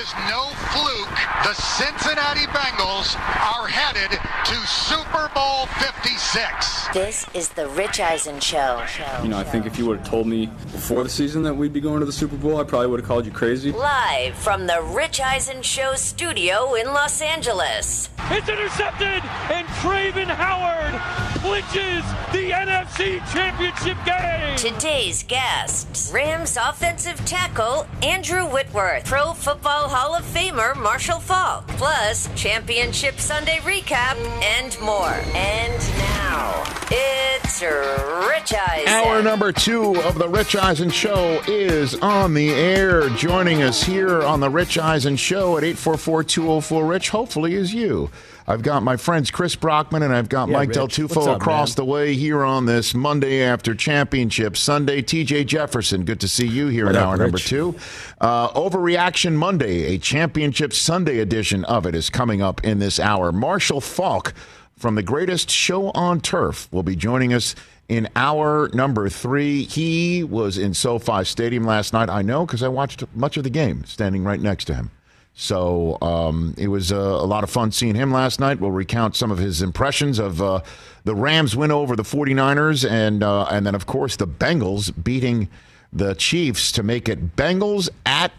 is no fluke. The Cincinnati Bengals are headed to Super Bowl 56. This is the Rich Eisen Show. You know, I think if you would have told me before the season that we'd be going to the Super Bowl, I probably would have called you crazy. Live from the Rich Eisen Show studio in Los Angeles. It's intercepted, and Travin Howard clinches the NFC Championship game. Today's guests Rams offensive tackle Andrew Whitworth, Pro Football Hall of Famer Marshall Faulk, plus Championship Sunday recap and more. And now, it's Rich Eisen. Hour number two of the Rich Eisen Show is on the air. Joining us here on the Rich Eisen Show at 844 204 Rich, hopefully, is you. I've got my friends Chris Brockman and I've got Yeah, Mike Rich. Del Tufo up, across man? the way here on this Monday after championship Sunday. TJ Jefferson, good to see you here in What up, hour number two. Uh, Overreaction Monday, a championship Sunday edition of it is coming up in this hour. Marshall Faulk from the greatest show on turf will be joining us in hour number three. He was in SoFi Stadium last night. I know because I watched much of the game standing right next to him. So um, it was uh, a lot of fun seeing him last night. We'll recount some of his impressions of uh, the Rams win over the 49ers and uh, and then of course the Bengals beating the Chiefs to make it Bengals at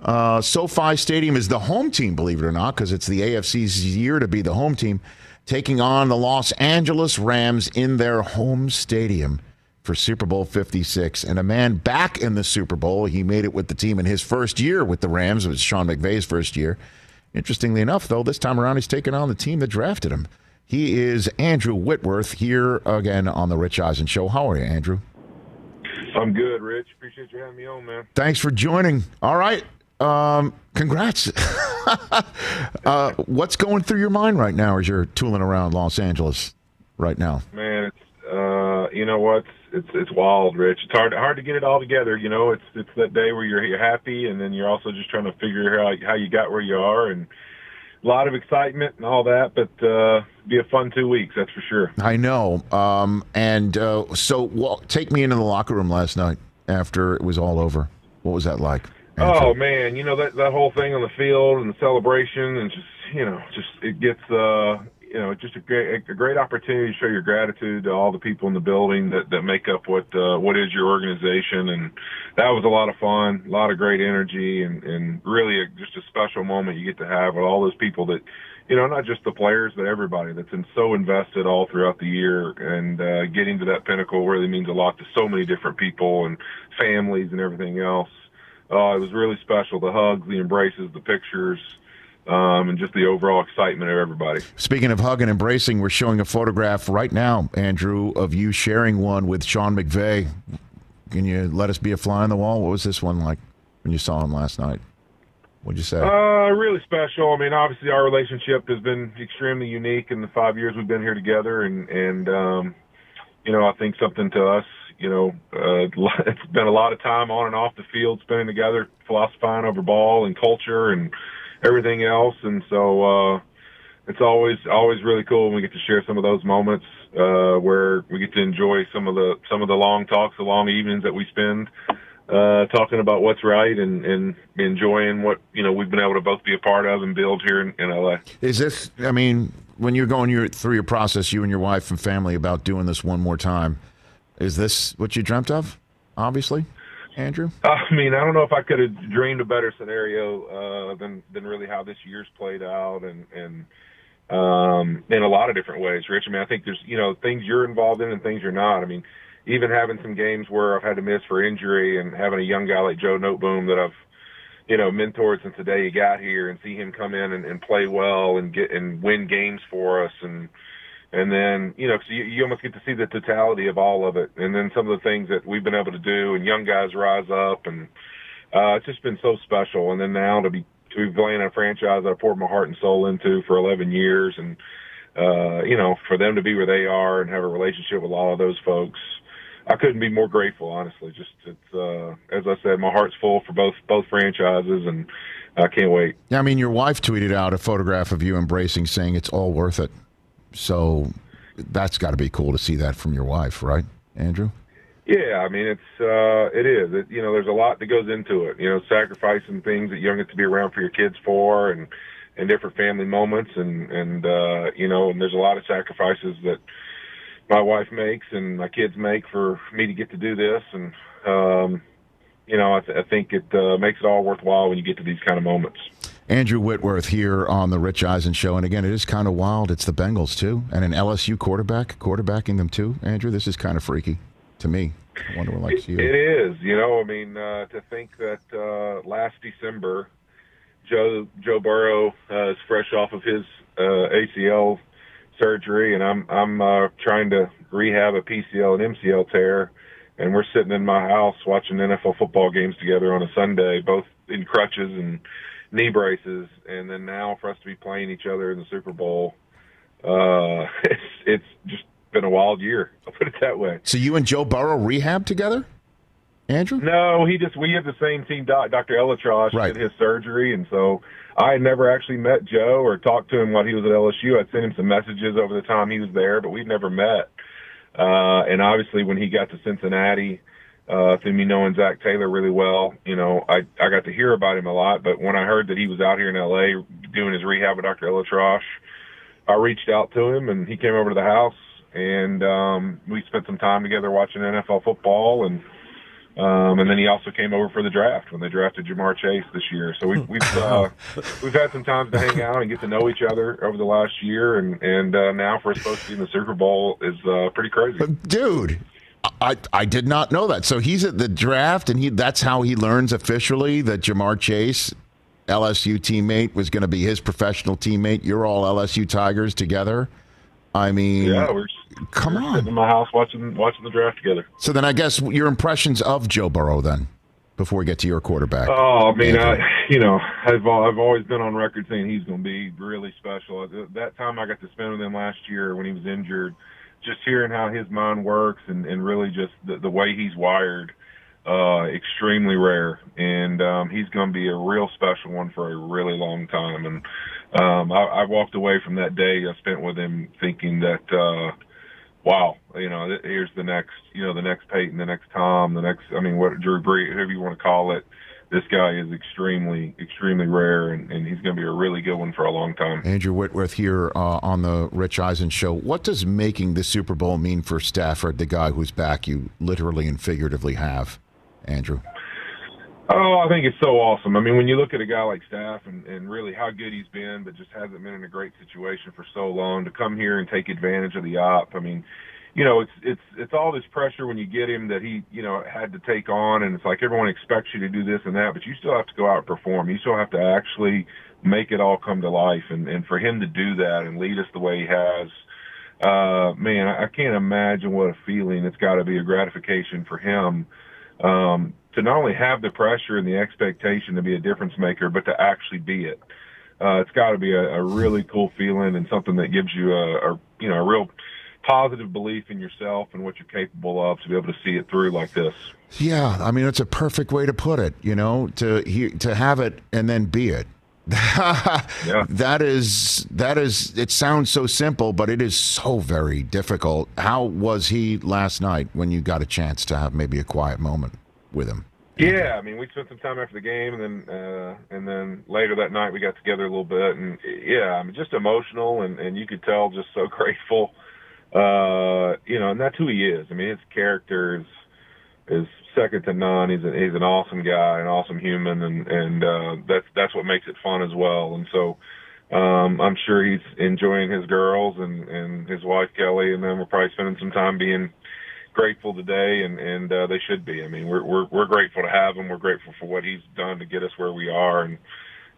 uh, SoFi Stadium is the home team, believe it or not, because it's the AFC's year to be the home team, taking on the Los Angeles Rams in their home stadium for Super Bowl 56. And a man back in the Super Bowl, he made it with the team in his first year with the Rams. It was Sean McVay's first year. Interestingly enough, though, this time around he's taking on the team that drafted him. He is Andrew Whitworth here again on the Rich Eisen Show. How are you, Andrew? I'm good, Rich. Appreciate you having me on, man. Thanks for joining. All right. Um, congrats. uh, what's going through your mind right now as you're tooling around Los Angeles right now? Man, it's uh, you know what? It's it's wild, Rich. It's hard hard to get it all together. You know, it's it's that day where you're you're happy, and then you're also just trying to figure out how you got where you are, and a lot of excitement and all that. But uh, be a fun two weeks, that's for sure. I know. Um, and uh, so, well, take me into the locker room last night after it was all over. What was that like? Oh man, you know that that whole thing on the field and the celebration and just you know just it gets uh you know just a great a great opportunity to show your gratitude to all the people in the building that that make up what uh, what is your organization and that was a lot of fun, a lot of great energy and and really a, just a special moment you get to have with all those people that you know not just the players but everybody that's been so invested all throughout the year and uh, getting to that pinnacle really means a lot to so many different people and families and everything else. Uh, it was really special. The hugs, the embraces, the pictures, um, and just the overall excitement of everybody. Speaking of hug and embracing, we're showing a photograph right now, Andrew, of you sharing one with Sean McVay. Can you let us be a fly on the wall? What was this one like when you saw him last night? What'd you say? Uh, really special. I mean, obviously our relationship has been extremely unique in the five years we've been here together, and and um, you know, I think something to us. You know, uh, it's been a lot of time on and off the field spending together, philosophizing over ball and culture and everything else, and so. uh it's always always really cool when we get to share some of those moments uh, where we get to enjoy some of the some of the long talks, the long evenings that we spend uh, talking about what's right and, and enjoying what you know we've been able to both be a part of and build here in, in LA. Is this, I mean, when you're going your, through your process, you and your wife and family, about doing this one more time, is this what you dreamt of, obviously, Andrew? I mean, I don't know if I could have dreamed a better scenario uh, than than really how this year's played out, and and um, in a lot of different ways, Rich. I mean, I think there's you know things you're involved in and things you're not. I mean, even having some games where I've had to miss for injury, and having a young guy like Joe Noteboom that I've you know mentored since the day he got here, and see him come in and, and play well and get and win games for us, and and then you know 'cause you, you almost get to see the totality of all of it, and then some of the things that we've been able to do, and young guys rise up, and uh, it's just been so special. And then now to be to be playing a franchise that I poured my heart and soul into for 11 years, and uh, you know for them to be where they are and have a relationship with all of those folks. I couldn't be more grateful, honestly. Just it's uh, as I said, my heart's full for both both franchises, and I can't wait. Yeah, I mean, your wife tweeted out a photograph of you embracing, saying it's all worth it. So that's got to be cool to see that from your wife, right, Andrew? Yeah, I mean it's uh it is. It, you know, there's a lot that goes into it. You know, sacrificing things that you don't get to be around for your kids for and and different family moments and and uh you know, and there's a lot of sacrifices that my wife makes and my kids make for me to get to do this and um you know, I, th- I think it uh, makes it all worthwhile when you get to these kind of moments. Andrew Whitworth here on the Rich Eisen show, and again, it is kind of wild. It's the Bengals too, and an LSU quarterback quarterbacking them too. Andrew, this is kind of freaky to me. I wonder what like you. It is, you know. I mean, uh, to think that uh, last December, Joe Joe Burrow uh, is fresh off of his uh, ACL surgery, and I'm I'm uh, trying to rehab a PCL and MCL tear, and we're sitting in my house watching NFL football games together on a Sunday, both in crutches and knee braces, and then now for us to be playing each other in the Super Bowl, uh, it's it's just been a wild year. I'll put it that way. So you and Joe Burrow rehab together, Andrew? No, he just we have the same team. Doc, Dr. ElAttrache Right. did his surgery, and so I had never actually met Joe or talked to him while he was at LSU. I'd sent him some messages over the time he was there, but we'd never met. Uh, and obviously, when he got to Cincinnati, uh, through me knowing Zac Taylor really well, you know, I I got to hear about him a lot. But when I heard that he was out here in LA doing his rehab with Dr. ElAttrache, I reached out to him, and he came over to the house, and um, we spent some time together watching NFL football, and um, and then he also came over for the draft when they drafted Ja'Marr Chase this year. So we've we've uh, we've had some time to hang out and get to know each other over the last year, and and uh, now for us supposed to be in the Super Bowl is uh, pretty crazy. Dude, I I did not know that. So he's at the draft, and he that's how he learns officially that Ja'Marr Chase, LSU teammate, was going to be his professional teammate. You're all LSU Tigers together. I mean, Yeah, we're come we're sitting in my house watching watching the draft together. So then I guess your impressions of Joe Burrow then, before we get to your quarterback. Oh, I mean, Andrew. I, you know, I've I've always been on record saying he's going to be really special. That time I got to spend with him last year when he was injured, just hearing how his mind works and and really just the, the way he's wired, uh, extremely rare. And um, he's going to be a real special one for a really long time. And um, I, I walked away from that day I spent with him thinking that. uh wow, you know, here's the next, you know, the next Peyton, the next Tom, the next, I mean, what Drew Brees, whoever you want to call it. This guy is extremely, extremely rare, and, and he's going to be a really good one for a long time. Andrew Whitworth here uh, on the Rich Eisen show. What does making the Super Bowl mean for Stafford, the guy whose back you literally and figuratively have, Andrew? Oh, I think it's so awesome. I mean, when you look at a guy like Staff and, and really how good he's been, but just hasn't been in a great situation for so long to come here and take advantage of the op. I mean, you know, it's it's it's all this pressure when you get him that he, you know, had to take on, and it's like everyone expects you to do this and that, but you still have to go out and perform. You still have to actually make it all come to life, and and for him to do that and lead us the way he has, uh, man, I can't imagine what a feeling it's got to be a gratification for him um, to not only have the pressure and the expectation to be a difference maker, but to actually be it. Uh, it's got to be a, a really cool feeling and something that gives you a, a you know a real positive belief in yourself and what you're capable of to be able to see it through like this. Yeah, I mean it's a perfect way to put it. You know, to he, to have it and then be it. yeah. That is that is. It sounds so simple, but it is so very difficult. How was he last night when you got a chance to have maybe a quiet moment with him? Yeah, I mean, we spent some time after the game, and then uh, and then later that night we got together a little bit, and yeah, I mean, just emotional, and and you could tell just so grateful, uh, you know, and that's who he is. I mean, his character is is second to none. He's an he's an awesome guy, an awesome human, and and uh, that's that's what makes it fun as well. And so, um, I'm sure he's enjoying his girls and and his wife Kelly, and then we're probably spending some time being grateful today, and and uh, they should be. I mean, we're we're we're grateful to have him. We're grateful for what he's done to get us where we are, and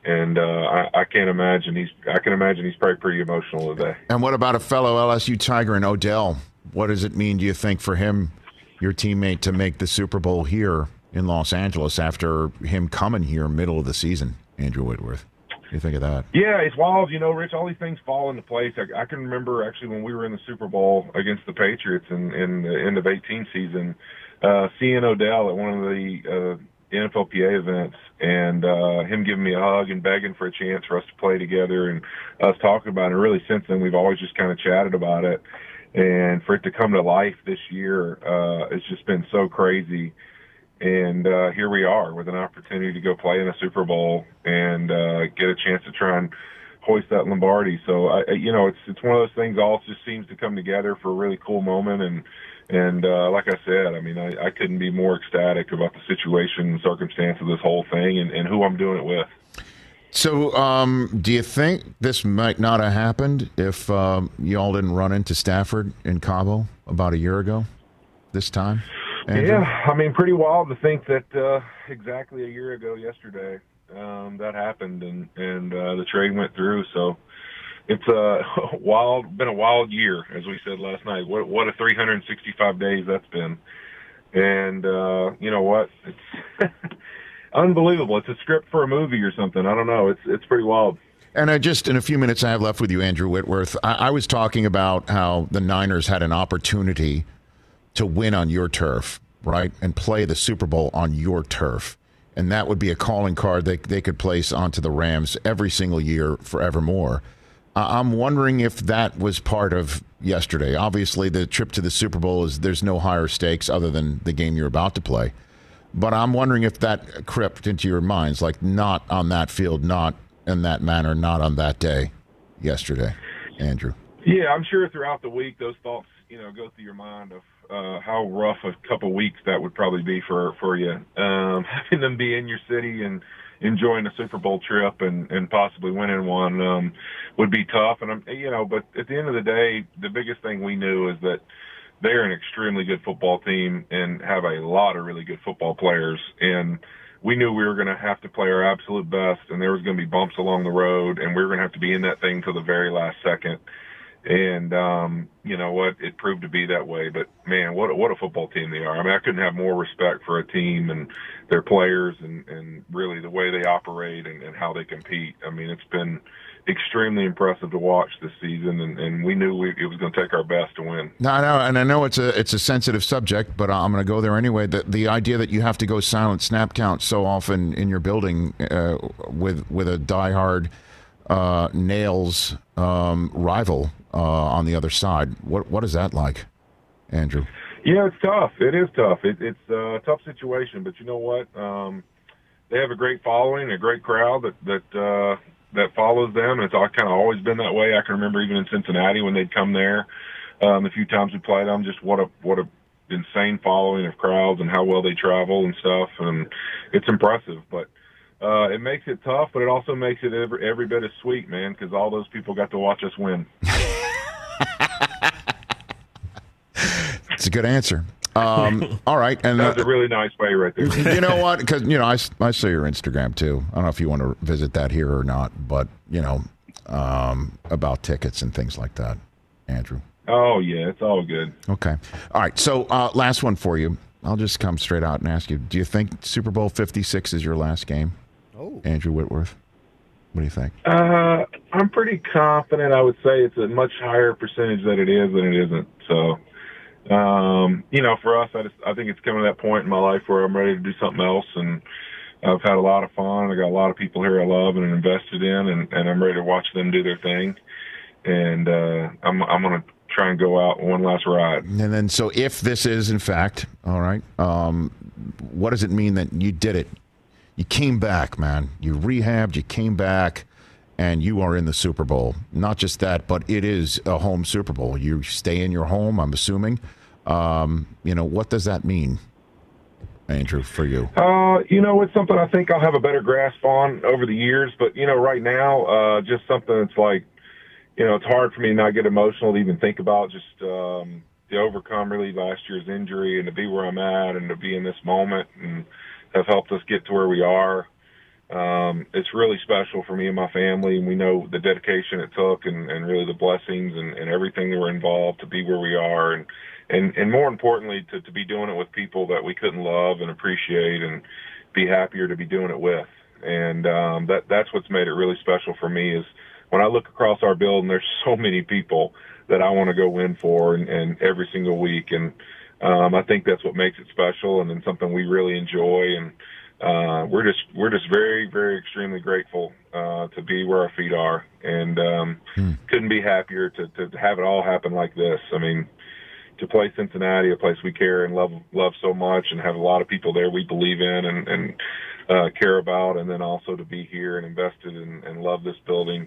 and uh, I, I can't imagine he's I can imagine he's probably pretty emotional today. And what about a fellow LSU Tiger in Odell? What does it mean, do you think, for him, your teammate, to make the Super Bowl here in Los Angeles after him coming here middle of the season? Andrew Whitworth, what do you think of that? Yeah, it's wild. You know, Rich, all these things fall into place. I, I can remember actually when we were in the Super Bowl against the Patriots in, in the end of 18 season, uh, seeing Odell at one of the uh, NFLPA events and uh, him giving me a hug and begging for a chance for us to play together and us talking about it. And really, since then, we've always just kind of chatted about it. and for it to come to life this year, uh, it's just been so crazy. And uh, here we are with an opportunity to go play in a Super Bowl and uh, get a chance to try and hoist that Lombardi. So I, you know, it's it's one of those things. All just seems to come together for a really cool moment. And and uh, like I said, I mean, I, I couldn't be more ecstatic about the situation and circumstance of this whole thing and, and who I'm doing it with. So, um, do you think this might not have happened if um, y'all didn't run into Stafford in Cabo about a year ago, this time? Andrew? Yeah, I mean, pretty wild to think that uh, exactly a year ago yesterday um, that happened and and uh, the trade went through. So it's a wild, been a wild year, as we said last night. What what a 365 days that's been, and uh, you know what? It's unbelievable. It's a script for a movie or something. I don't know. It's it's pretty wild. And I just in a few minutes I have left with you, Andrew Whitworth. I, I was talking about how the Niners had an opportunity to win on your turf, right, and play the Super Bowl on your turf, and that would be a calling card they they could place onto the Rams every single year forevermore. I'm wondering if that was part of yesterday. Obviously, the trip to the Super Bowl is there's no higher stakes other than the game you're about to play. But I'm wondering if that crept into your minds, like not on that field, not in that manner, not on that day yesterday, Andrew. Yeah, I'm sure throughout the week those thoughts, you know, go through your mind of uh, how rough a couple weeks that would probably be for for you. Um, having them be in your city and enjoying a Super Bowl trip and and possibly winning one um, would be tough. And I'm, you know, but at the end of the day, the biggest thing we knew is that they're an extremely good football team and have a lot of really good football players. And we knew we were going to have to play our absolute best and there was going to be bumps along the road and we were going to have to be in that thing till the very last second. And, um, you know what? It proved to be that way, but man, what, what a football team they are. I mean, I couldn't have more respect for a team and their players and, and really the way they operate and, and how they compete. I mean, it's been, extremely impressive to watch this season, and, and we knew we, it was going to take our best to win. No, I know, and I know it's a it's a sensitive subject, but I'm going to go there anyway. The the idea that you have to go silent snap count so often in your building uh, with with a diehard uh, nails um, rival uh, on the other side. What what is that like, Andrew? Yeah, it's tough. It is tough. It, it's a tough situation, but you know what? Um, they have a great following, a great crowd that that uh, that follows them. It's all kind of always been that way. I can remember even in Cincinnati when they'd come there, um, a few times we played them, just what a, what a insane following of crowds and how well they travel and stuff. And it's impressive, but, uh, it makes it tough, but it also makes it every, every bit as sweet, man, because all those people got to watch us win. It's a good answer. Um, all right, and that's uh, a really nice way right there. you know what? Because you know, I, I saw your Instagram too. I don't know if you want to visit that here or not, but you know, um, about tickets and things like that, Andrew. Oh yeah, it's all good. Okay, all right. So uh, last one for you. I'll just come straight out and ask you: Do you think Super Bowl Fifty Six is your last game? Oh, Andrew Whitworth. What do you think? Uh, I'm pretty confident. I would say it's a much higher percentage that it is than it isn't. So um, you know, for us, I just, I think it's coming to that point in my life where I'm ready to do something else and I've had a lot of fun. I got a lot of people here I love and invested in and, and I'm ready to watch them do their thing. And, uh, I'm, I'm going to try and go out one last ride. And then, so if this is in fact, all right, um, what does it mean that you did it? You came back, man. You rehabbed, you came back and you are in the Super Bowl. Not just that, but it is a home Super Bowl. You stay in your home, I'm assuming. Um, you know, what does that mean, Andrew, for you? Uh, you know, it's something I think I'll have a better grasp on over the years. But, you know, right now, uh, just something that's like, you know, it's hard for me to not get emotional to even think about just um, to overcome really last year's injury and to be where I'm at and to be in this moment and have helped us get to where we are um, it's really special for me and my family. And we know the dedication it took and, and really the blessings and, and everything that were involved to be where we are. And, and, and more importantly, to, to be doing it with people that we couldn't love and appreciate and be happier to be doing it with. And, um, that, that's what's made it really special for me is when I look across our building, there's so many people that I want to go win for and, and every single week. And, um, I think that's what makes it special and then something we really enjoy. And, uh, we're just we're just very very extremely grateful uh, to be where our feet are, and um, Hmm. couldn't be happier to, to have it all happen like this. I mean, to play Cincinnati, a place we care and love love so much, and have a lot of people there we believe in and, and uh, care about, and then also to be here and invested and, and love this building.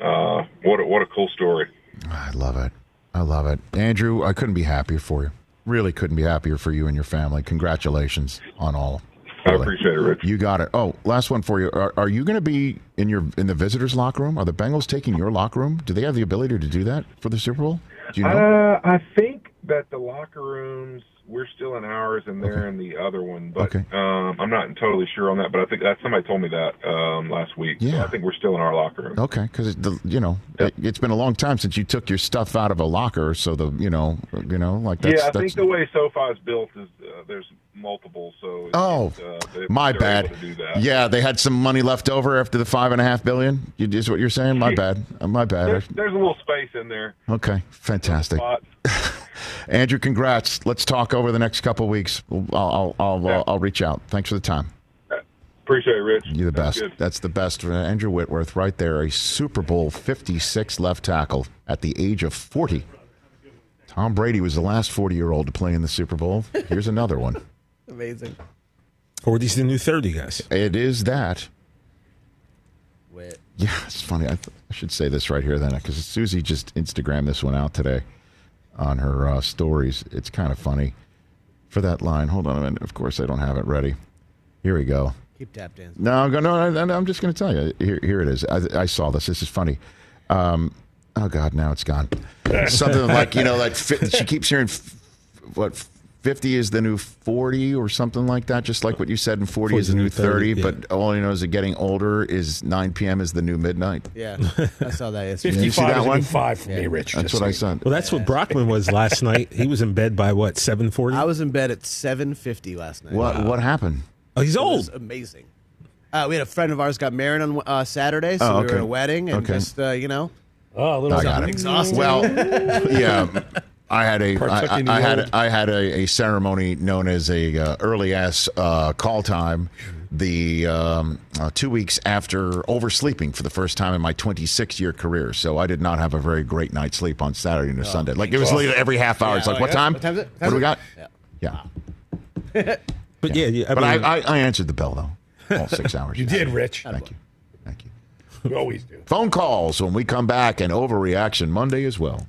Uh, what a, what a cool story. I love it. I love it. Andrew, I couldn't be happier for you. Really couldn't be happier for you and your family. Congratulations on all. I appreciate it, Rich. You got it. Oh, last one for you. Are, are you going to be in your in the visitors' locker room? Are the Bengals taking your locker room? Do they have the ability to do that for the Super Bowl? Do you know? Uh, I think that the locker rooms we're still in ours and they're in the other one, but Okay. um, I'm not totally sure on that. But I think that somebody told me that um, last week. So Yeah. I think we're still in our locker room. Okay, because you know it, it's been a long time since you took your stuff out of a locker, so the you know you know like that's, yeah, I that's think the way SoFi is built is uh, there's multiple. So Oh, uh, my bad. able to do that. Yeah, they had some money left over after the five and a half billion. You, is what you're saying? My bad. Uh, My bad. There's, there's a little space in there. Okay, fantastic. Spot. Andrew, congrats. Let's talk over the next couple of weeks. I'll I'll I'll, Yeah. I'll, I'll reach out. Thanks for the time. Appreciate it, Rich. You're the That's best. good. That's the best. Andrew Whitworth, right there, a Super Bowl 56 left tackle at the age of 40. Tom Brady was the last 40 year old to play in the Super Bowl. Here's another one. Amazing. 40's the new 30, guys. It is that. Wit. Yeah, it's funny. I, th- I should say this right here then, because Susie just Instagrammed this one out today on her uh, stories. It's kind of funny for that line. Hold on a minute. Of course, I don't have it ready. Here we go. Keep tap dancing. No, I'm, no, no, I'm just going to tell you. Here, here it is. I, I saw this. This is funny. Um, oh God, now it's gone. Something like you know, like fi- she keeps hearing f- what. 50 is the new 40 or something like that, just like what you said, and 40 is the new 30, yeah. but all you know is that getting older is 9 p.m. is the new midnight. Yeah, I saw that yesterday. you see 55 that is one? new five for me, Rich. That's just what I so said. Well, that's what Brockman was last night. He was in bed by what, 740? I was in bed at 7:50 last night. What what happened? oh, he's It was old. amazing. Uh, we had a friend of ours got married on uh, Saturday, so Oh, we were at a wedding and Okay. just uh, you know Oh, a little I got it. exhausted. Well, yeah, I had a Partook I, in I the had old- I had a, a ceremony known as a uh, early ass uh, call time. The um, uh, two weeks after oversleeping for the first time in my 26 year career, so I did not have a very great night's sleep on Saturday and Sunday. Like it was late every half hour. it's like, oh, what yeah. time? What time's it? What do we got? Yeah. Yeah, But yeah, yeah I but I, mean, I, I answered the bell though. All six hours. You did, Rich. Thank you. Thank you. You always do. Phone calls when we come back and overreaction Monday as well.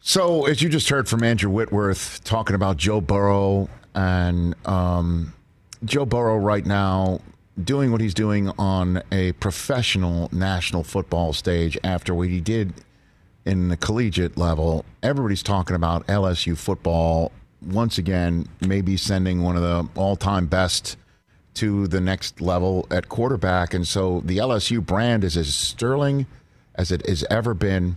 So, as you just heard from Andrew Whitworth talking about Joe Burrow and um, Joe Burrow right now doing what he's doing on a professional national football stage after what he did in the collegiate level, everybody's talking about LSU football once again, maybe sending one of the all time best to the next level at quarterback. And so the LSU brand is as sterling as it has ever been.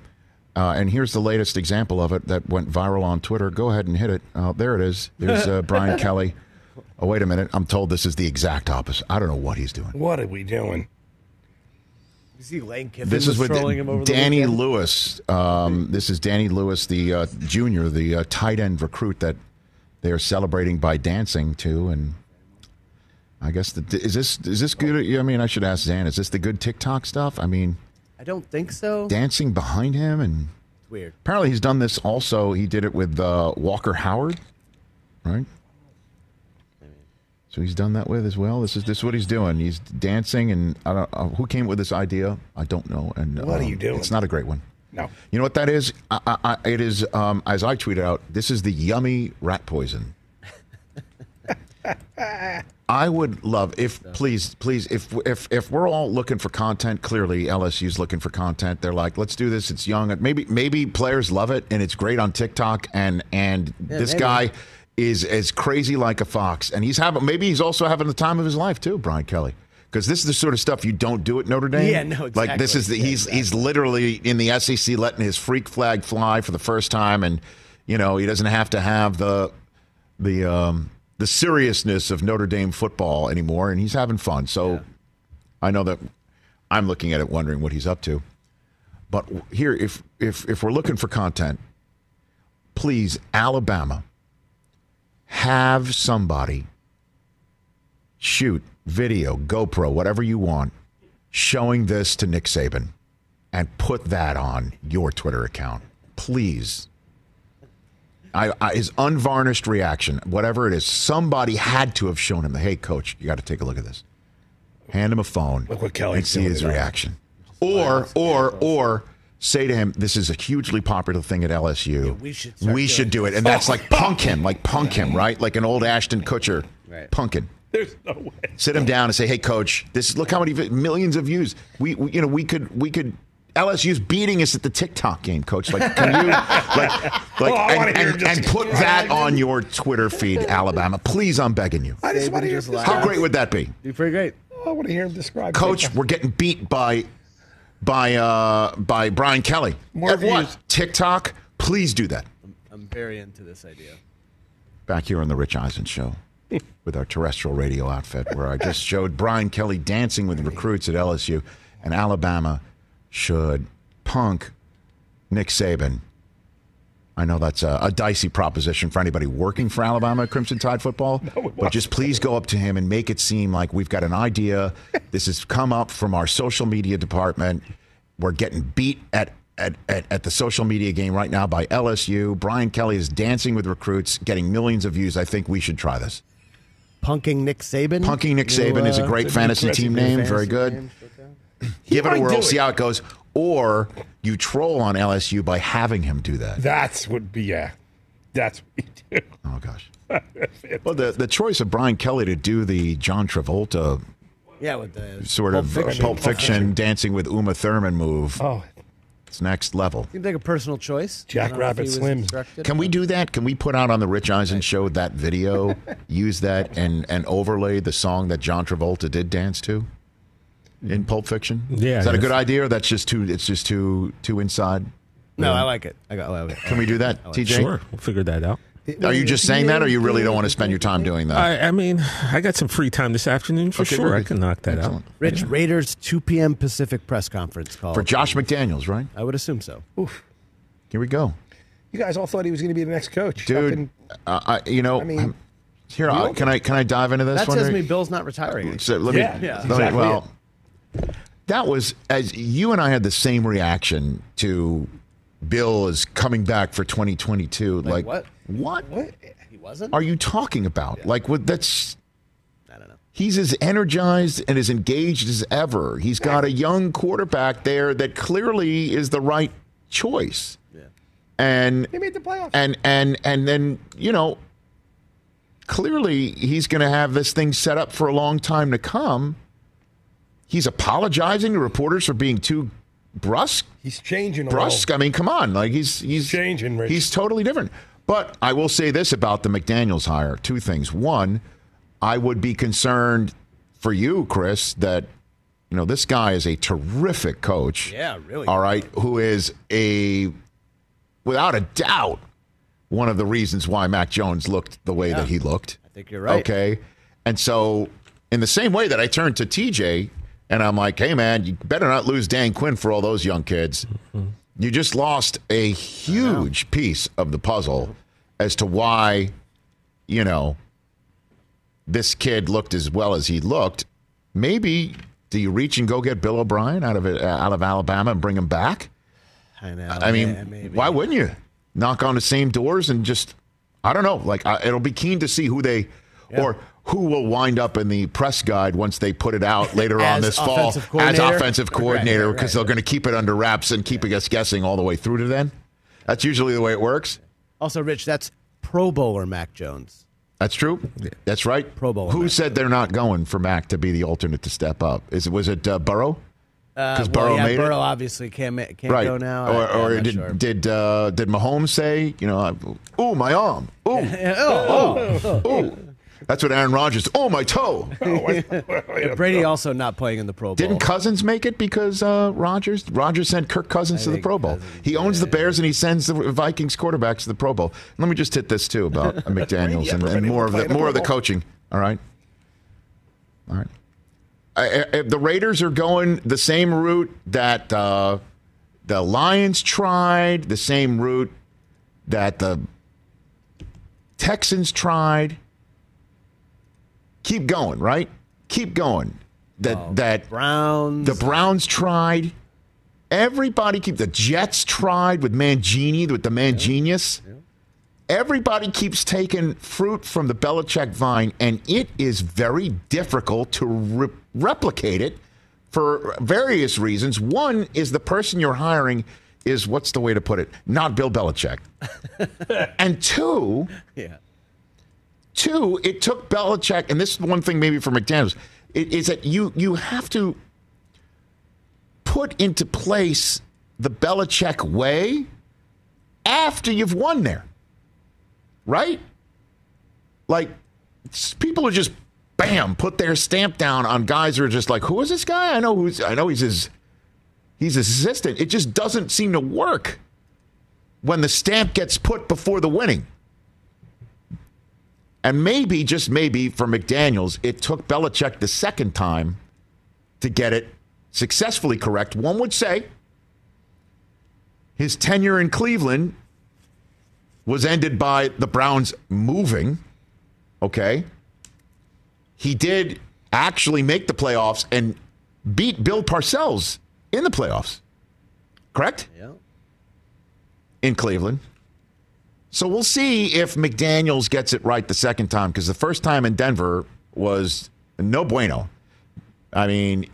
Uh, and here's the latest example of it that went viral on Twitter. Go ahead and hit it. Uh, there it is. There's uh, Brian Kelly. Oh, wait a minute. I'm told this is the exact opposite. I don't know what he's doing. What are we doing? You see Lane Kiffin This is with him over Danny weekend? Lewis. Um, this is Danny Lewis, the uh, junior, the uh, tight end recruit that they are celebrating by dancing to. And I guess the, is this is this good? I mean, I should ask Zan. Is this the good TikTok stuff? I mean, I don't think so. dancing behind him, and It's weird. apparently he's done this also. He did it with uh, Walker Howard, right? So he's done that with as well. This is this is what he's doing. He's dancing, and I don't uh, who came up with this idea. I don't know. And What are um, you doing? It's not a great one. No. You know what that is? I, I, I, it is um, as I tweeted out. This is the yummy rat poison. I would love if please please if if if we're all looking for content. Clearly, LSU's looking for content. They're like, let's do this. It's young. Maybe maybe players love it and it's great on TikTok. And and this maybe. guy is as crazy like a fox. And he's having maybe he's also having the time of his life too, Brian Kelly. Because this is the sort of stuff you don't do at Notre Dame. Yeah, no, exactly. Like this is the, exactly. he's he's literally in the SEC letting his freak flag fly for the first time, and you know he doesn't have to have the the um, the seriousness of Notre Dame football anymore, and he's having fun. So I know that I'm looking at it, wondering what he's up to. But here, if if if we're looking for content, please, Alabama, have somebody shoot video, GoPro, whatever you want, showing this to Nick Saban, and put that on your Twitter account, please. I, I, his unvarnished reaction, whatever it is, somebody had to have shown him the, hey, coach, you got to take a look at this. Hand him a phone Look what Kelly's and see his today. reaction. Or, or, or say to him, this is a hugely popular thing at LSU. we should we should do it. And that's like punk him, like punk him, right? Like an old Ashton Kutcher Right. punkin. There's no way. Sit him down and say, "Hey, coach, this is look how many millions of views. We, we, you know, we could, we could." LSU's beating us at the TikTok game, coach. Like, can you, like, like, Oh, and, and, and put that on your Twitter feed, Alabama. Please, I'm begging you. I just want to hear just. How great would that be, Do pretty great. I want to hear him describe. Coach? TikTok. We're getting beat by, by, uh, by Brian Kelly. More At what? TikTok. Please do that. I'm very into this idea. back here on the Rich Eisen show with our terrestrial radio outfit, where I just showed Brian Kelly dancing with recruits at LSU, and Alabama should punk Nick Saban. I know that's a, a dicey proposition for anybody working for Alabama Crimson Tide football, but just please go up to him and make it seem like we've got an idea. This has come up from our social media department. We're getting beat at at, at, at the social media game right now by LSU. Brian Kelly is dancing with recruits, getting millions of views. I think we should try this. Punking Nick Saban. Punking Nick You, Saban is a uh, great fantasy fantasy team name, name. Very good. name. Okay. Give it a whirl, do see it. how it goes. Or you troll on LSU by having him do that. That's would be yeah. That's what we do. Oh gosh. Well, the the choice of Brian Kelly to do the John Travolta Yeah, with the sort Pulp of Fiction. Pulp Fiction dancing with Uma Thurman move, Oh, it's next level. Seems like a personal choice. I Jack don't know if Rabbit he was Slims. Can we do that? Can we put out on the Rich Eisen show that video, use that, and and overlay the song that John Travolta did dance to in Pulp Fiction? Yeah, is that a good idea? Or that's just too. It's just too too inside. No, I like it. I got. I like it. Can we do that, TJ? sure. We'll figure that out. Are you just saying that, or you really don't want to spend your time doing that? I, I mean, I got some free time this afternoon for Okay, sure. very I can knock that Excellent. Rich Raiders 2 p.m. Pacific press conference call For Josh McDaniels, right? I would assume so. Here we go, You guys all thought he was going to be the next coach, dude. Fucking- Uh, I, you know, I mean, here I, can I can I dive into this That one? tells here? me Bill's not retiring. So let me, Yeah, yeah, let me- exactly well, that was as you and I had the same reaction to Bill is coming back for 2022. Like, what? What? What? He wasn't. are you talking about? Like, what? That's I don't know. he's as energized and as engaged as ever. He's got a young quarterback there that clearly is the right choice. Yeah. And They made the playoffs. and and and then you know clearly he's going to have this thing set up for a long time to come he's apologizing to reporters for being too brusque He's changing. a brusque little. i mean come on like he's he's Changing, Rich. he's totally different but i will say this about the mcdaniels hire two things one i would be concerned for you chris that you know this guy is a terrific coach Yeah, really. all right who is a without a doubt one of the reasons why Mac Jones looked the way that he looked. I think you're right. Okay. And so, in the same way that I turned to TJ and I'm like, hey, man, you better not lose Dan Quinn for all those young kids. You just lost a huge piece of the puzzle as to why, you know, this kid looked as well as he looked. Maybe do you reach and go get Bill O'Brien out of it, uh, out of Alabama and bring him back? I know. I mean, yeah, why wouldn't you knock on the same doors and just? I don't know. Like I, it'll be keen to see who they or who will wind up in the press guide once they put it out later on this fall offensive as coordinator? offensive Right, coordinator right, because right. they're going to keep it under wraps and keep us guessing all the way through to then. That's usually the way it works. Also, Rich, that's Pro Bowler Mac Jones. That's true. That's right. Pro Bowler Who Mac. said they're not going for Mac to be the alternate to step up? Is it was it uh, Burrow? Because Uh, well, Burrow yeah, made Burrow it. obviously can't can't right. go now. Or, I, or did sure. did uh, did Mahomes say, you know, ooh my arm, oh, oh, oh, That's what Aaron Rodgers. Oh my toe. Brady also not playing in the Pro Bowl. Didn't Cousins make it because uh, Rodgers? Rodgers sent Kirk Cousins I to the Pro Bowl. Cousins, he owns the Bears and he sends the Vikings quarterbacks to the Pro Bowl. Let me just hit this too about McDaniel's and, and more of the the more of the coaching. All right. All right. I, I, the Raiders are going the same route that uh, the Lions tried, the same route that the Texans tried. Keep going, right? Keep going. That that Browns. the Browns tried. Everybody keep the Jets tried with Mangini with the Mangenius. Everybody keeps taking fruit from the Belichick vine, and it is very difficult to re- replicate it for various reasons. One is the person you're hiring is what's the way to put it? Not Bill Belichick. and two, yeah. Two, it took Belichick, and this is one thing maybe for McDaniels, is that you you have to put into place the Belichick way after you've won there, right? Like people are just bam put their stamp down on guys who are just like, who is this guy? I know who's I know he's his he's his assistant. It just doesn't seem to work when the stamp gets put before the winning. And maybe, just maybe, for McDaniels, it took Belichick the second time to get it successfully correct. One would say his tenure in Cleveland was ended by the Browns moving. Okay. He did actually make the playoffs and beat Bill Parcells in the playoffs. Correct? Yeah. in Cleveland. So we'll see if McDaniels gets it right the second time because the first time in Denver was no bueno. I mean,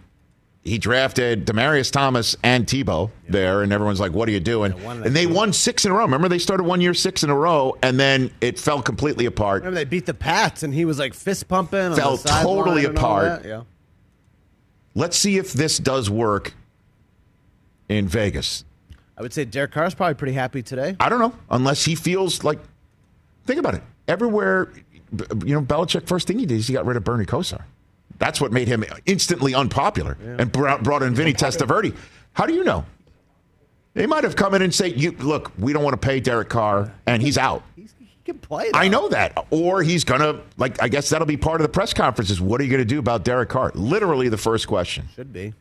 he drafted Demaryius Thomas and Tebow there, and everyone's like, "What are you doing?" of and they won six in a row. Remember, they started one year six in a row, and then it fell completely apart. Remember they beat the Pats and he was like fist pumping. Fell totally apart. Yeah. Let's see if this does work in Vegas. I would say Derek Carr's probably pretty happy today. I don't know, unless he feels like. Think about it. Everywhere, you know, Belichick first thing he did is he got rid of Bernie Kosar. That's what made him instantly unpopular and brought, brought in Vinny Testaverde. How do you know? They might have come in and say, "You look, we don't want to pay Derek Carr, and he's out." He's, he can play. I know that. Or he's gonna like. I guess that'll be part of the press conferences. What are you going to do about Derek Carr? Literally the first question. Should be.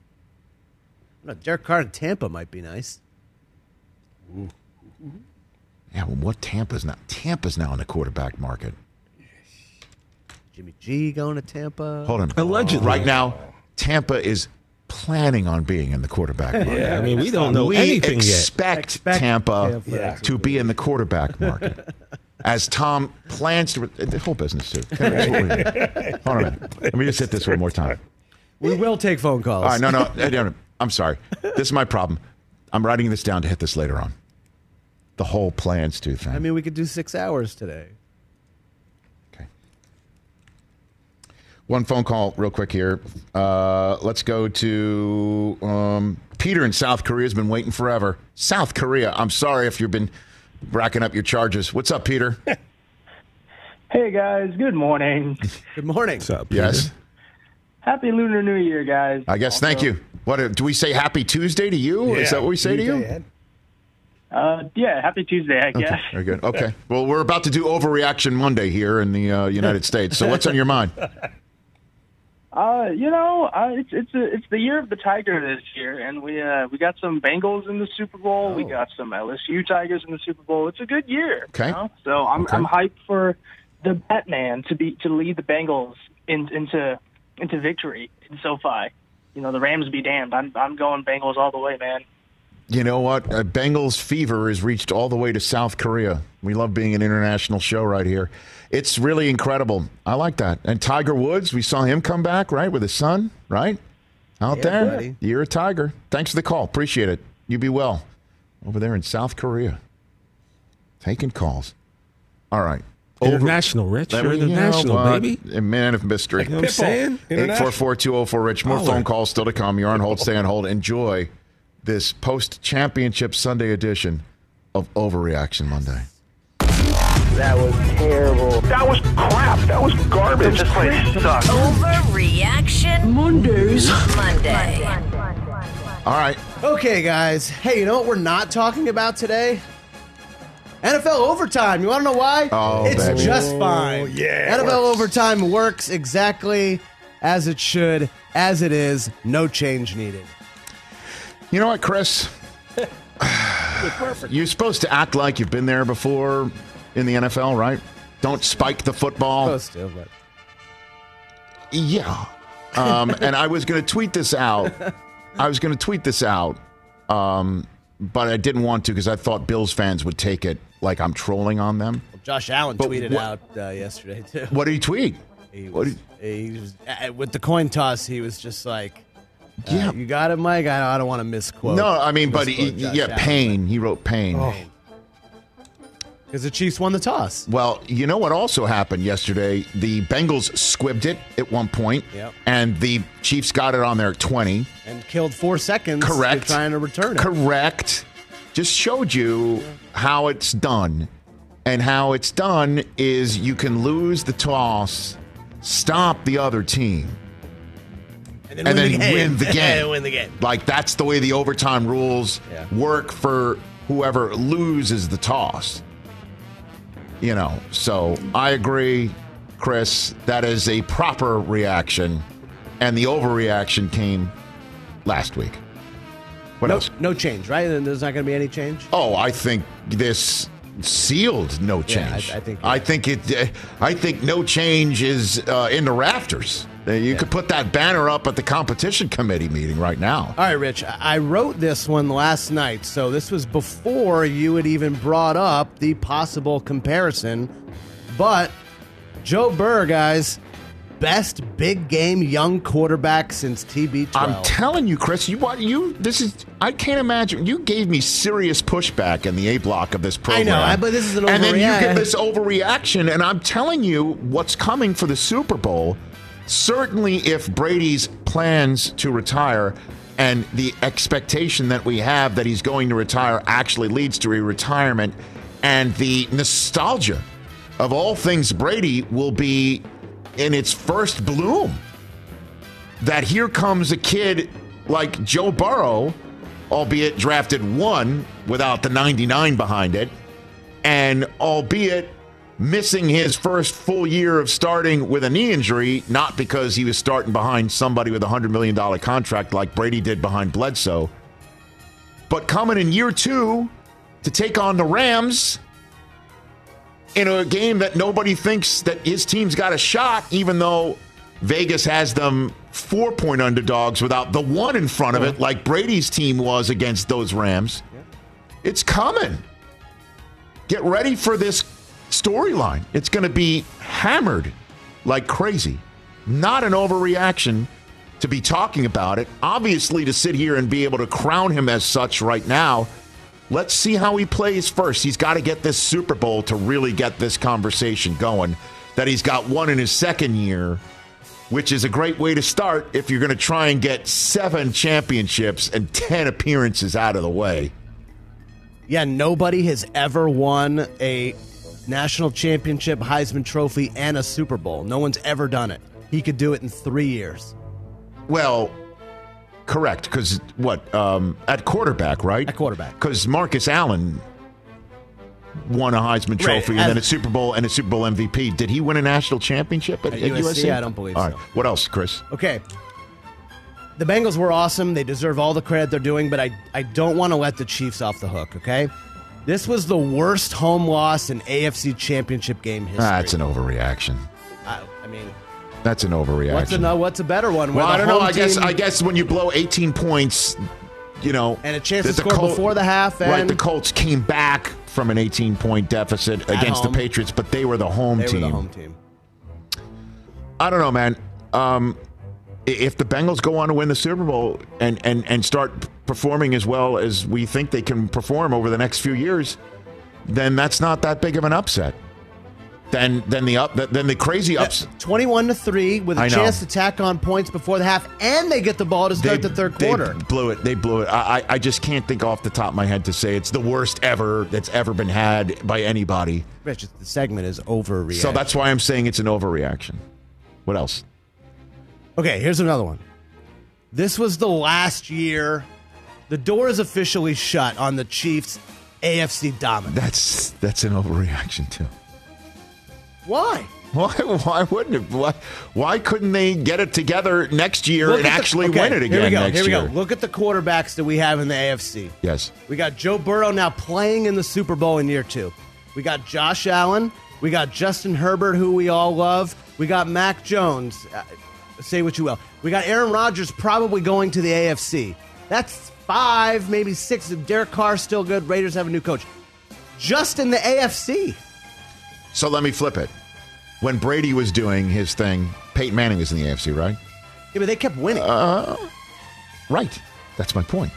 Derek Carr in Tampa might be nice. Yeah, well, what Tampa's now? Tampa's now in the quarterback market. Jimmy G going to Tampa. Hold on. Allegedly. Right now, Tampa is planning on being in the quarterback market. Yeah, I mean, we don't know we anything yet. expect, Expect Tampa, Tampa to be in the quarterback market. As Tom plans to, uh, the whole business too. Hold on a minute. Let me just hit this one more time. We will take phone calls. All right, no, no, no, no, I'm sorry. This is my problem. I'm writing this down to hit this later on. The whole plans to thing. I mean, we could do six hours today. Okay. One phone call, real quick here. Uh, let's go to um, Peter in South Korea. Has been waiting forever. South Korea. I'm sorry if you've been racking up your charges. What's up, Peter? Hey guys, good morning. Good morning. What's up, Peter? yes. Happy Lunar New Year, guys. I guess. Thank you. What uh, do we say? Happy Tuesday to you? Is that what we say to you? Uh, yeah, happy Tuesday, I guess. Very good. Okay. Well, we're about to do Overreaction Monday here in the uh, United States. So, what's on your mind? Uh, you know, uh, it's it's a, it's the year of the Tiger this year, and we uh, we got some Bengals in the Super Bowl. We got some LSU Tigers in the Super Bowl. It's a good year. Okay. You know? So I'm Okay. I'm hyped for the Batman to be to lead the Bengals in, into into victory in SoFi. You know, the Rams be damned. I'm I'm going Bengals all the way, man. You know what? Uh, Bengals fever has reached all the way to South Korea. We love being an international show right here. It's really incredible. I like that. And Tiger Woods, we saw him come back, right, with his son, right? Out Yeah, there. buddy. You're a Tiger. Thanks for the call. Appreciate it. You be well. Over there in South Korea. Taking calls. All right. International, Rich. There You're we- you know international, baby. A man of mystery. You know what I'm saying? Eight four four two zero four Rich. More Holler. phone calls still to come. You're on hold. Stay on hold. Enjoy this post championship Sunday edition of Overreaction Monday. That was terrible. That was crap. That was garbage. This place sucks. Overreaction Mondays. Monday. All right. Okay, guys. Hey, you know what we're not talking about today? NFL overtime. You want to know why? Oh, it's baby. just fine. yeah, NFL works. overtime works exactly as it should, as it is. No change needed. You know what, Chris? You're supposed to act like you've been there before in the NFL, right? Don't spike the football. Supposed to, but Yeah. Um, and I was going to tweet this out. I was going to tweet this out, um, but I didn't want to because I thought Bills fans would take it like I'm trolling on them. Josh Allen But tweeted what- out uh, yesterday too. What did he tweet? He What was, did- he was uh, with the coin toss. He was just like, uh, Yeah. you got it, Mike. I, I don't want to misquote. No, I mean, but he, yeah, Allen, pain. He wrote pain. but- because the Chiefs won the toss. Well, you know what also happened yesterday? The Bengals squibbed it at one point, Yep. and the Chiefs got it on their 20. and killed four seconds Correct. trying to return it. Correct. Just showed you how it's done. And how it's done is you can lose the toss, stop the other team, And then, and win, then the game. win the game. Win the game. Like that's the way the overtime rules Yeah. work for whoever loses the toss. You know, so I agree, Chris. That is a proper reaction, and the overreaction came last week. What No, else? no change, right? And there's not going to be any change. Oh, I think this sealed no Yeah, I- change. I think- I think it. I think no change is uh, in the rafters. Uh, You could put that banner up at the competition committee meeting right now. All right, Rich. I wrote this one last night, so this was before you had even brought up the possible comparison. But Joe Burr, guys, best big game young quarterback since TB12. I'm telling you, Chris. You what? You this is. I can't imagine. You gave me serious pushback in the A block of this pro. I know, I- but this is an And then you get this overreaction, and I'm telling you, what's coming for the Super Bowl. Certainly, if Brady's plans to retire and the expectation that we have that he's going to retire actually leads to a retirement, and the nostalgia of all things Brady will be in its first bloom. That here comes a kid like Joe Burrow, albeit drafted one without the 99 behind it, and albeit missing his first full year of starting with a knee injury, not because he was starting behind somebody with a $100 million contract like Brady did behind Bledsoe, but coming in year two to take on the Rams in a game that nobody thinks that his team's got a shot, even though Vegas has them four point underdogs without the one in front of it, like Brady's team was against those Rams. It's coming. Get ready for this storyline. It's going to be hammered like crazy. Not an overreaction to be talking about it. Obviously, to sit here and be able to crown him as such right now. Let's see how he plays first. He's got to get this Super Bowl to really get this conversation going. That he's got one in his second year, which is a great way to start if you're going to try and get seven championships and 10 appearances out of the way. Yeah, nobody has ever won a national championship, Heisman Trophy, and a Super Bowl. No one's ever done it. He could do it in three years. Well, correct. Because what? Um, at quarterback, right? At quarterback. Because Marcus Allen won a Heisman Trophy and then a Super Bowl and a Super Bowl MVP. Did he win a national championship at, At at USC? USC? I don't believe All right. so. What else, Chris? Okay. The Bengals were awesome. They deserve all the credit they're doing, but I, I don't want to let the Chiefs off the hook, okay? This was the worst home loss in AFC championship game history. That's an overreaction. I, I mean, That's an overreaction. what's a, what's a better one? well, I don't know. I guess I guess when you blow 18 points, you know, And a chance to score before the half right? and- The Colts came back from an 18 point deficit against home. the Patriots, but they were the home they team. were the home team. I don't know, man. Um, if the Bengals go on to win the Super Bowl and, and, and start performing as well as we think they can perform over the next few years, then that's not that big of an upset. Then then the up then the crazy ups. 21 to 3 with a chance to tack on points before the half, and they get the ball to start the third they quarter. blew it. They blew it. I, I I just can't think off the top of my head to say it's the worst ever that's ever been had by anybody. Rich, the segment is overreaction. So that's why I'm saying it's an overreaction. What else? Okay, here's another one. This was the last year. The door is officially shut on the Chiefs' AFC dominance. That's that's an overreaction too. Why? Why? Why wouldn't it? Why, why couldn't they get it together next year Look and the- actually okay, win it again Here we go. next Here we year? go. Look at the quarterbacks that we have in the AFC. Yes. We got Joe Burrow now playing in the Super Bowl in year two. We got Josh Allen. We got Justin Herbert, who we all love. We got Mac Jones. Uh, say what you will. We got Aaron Rodgers probably going to the AFC. That's five, maybe six. Derek Carr's still good. Raiders have a new coach. Just in the AFC. So let me flip it. When Brady was doing his thing, Peyton Manning was in the AFC, right? Yeah, but they kept winning. Uh, right. That's my point.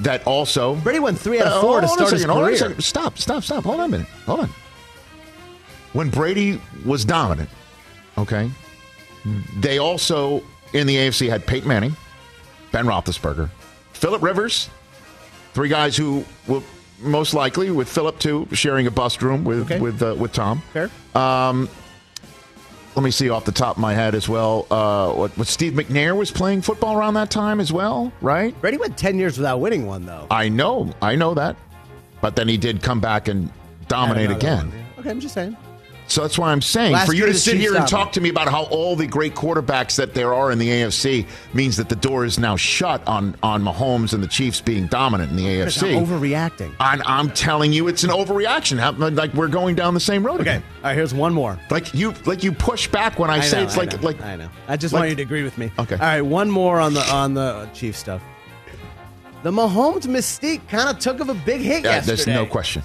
That also Brady won three out Uh, of four to hold a start his second, a career. Stop, stop, stop. Hold on a minute. Hold on. When Brady was dominant, okay, they also in the AFC had Peyton Manning, Ben Roethlisberger, Philip Rivers, three guys who will most likely with Philip too sharing a bust room with Okay. with uh, with Tom. Fair. Um, let me see off the top of my head as well. Uh, what, what Steve McNair was playing football around that time as well, right? Brady went 10 years without winning one, though. I know, I know that. But then he did come back and dominate again. one, yeah. Okay, I'm just saying. So that's why I'm saying Last for you to sit Chiefs here and talk to me about how all the great quarterbacks that there are in the AFC means that the door is now shut on on Mahomes and the Chiefs being dominant in the AFC. I'm overreacting. And I'm telling you, it's an overreaction. Like we're going down the same road Okay. again. All right, here's one more. Like you, like you push back when I, say know, it's I like know, like I know. I just like- want you to agree with me. Okay. All right, one more on the on the Chief stuff. The Mahomes mystique kind of took of a big hit Yeah, yesterday. there's no question,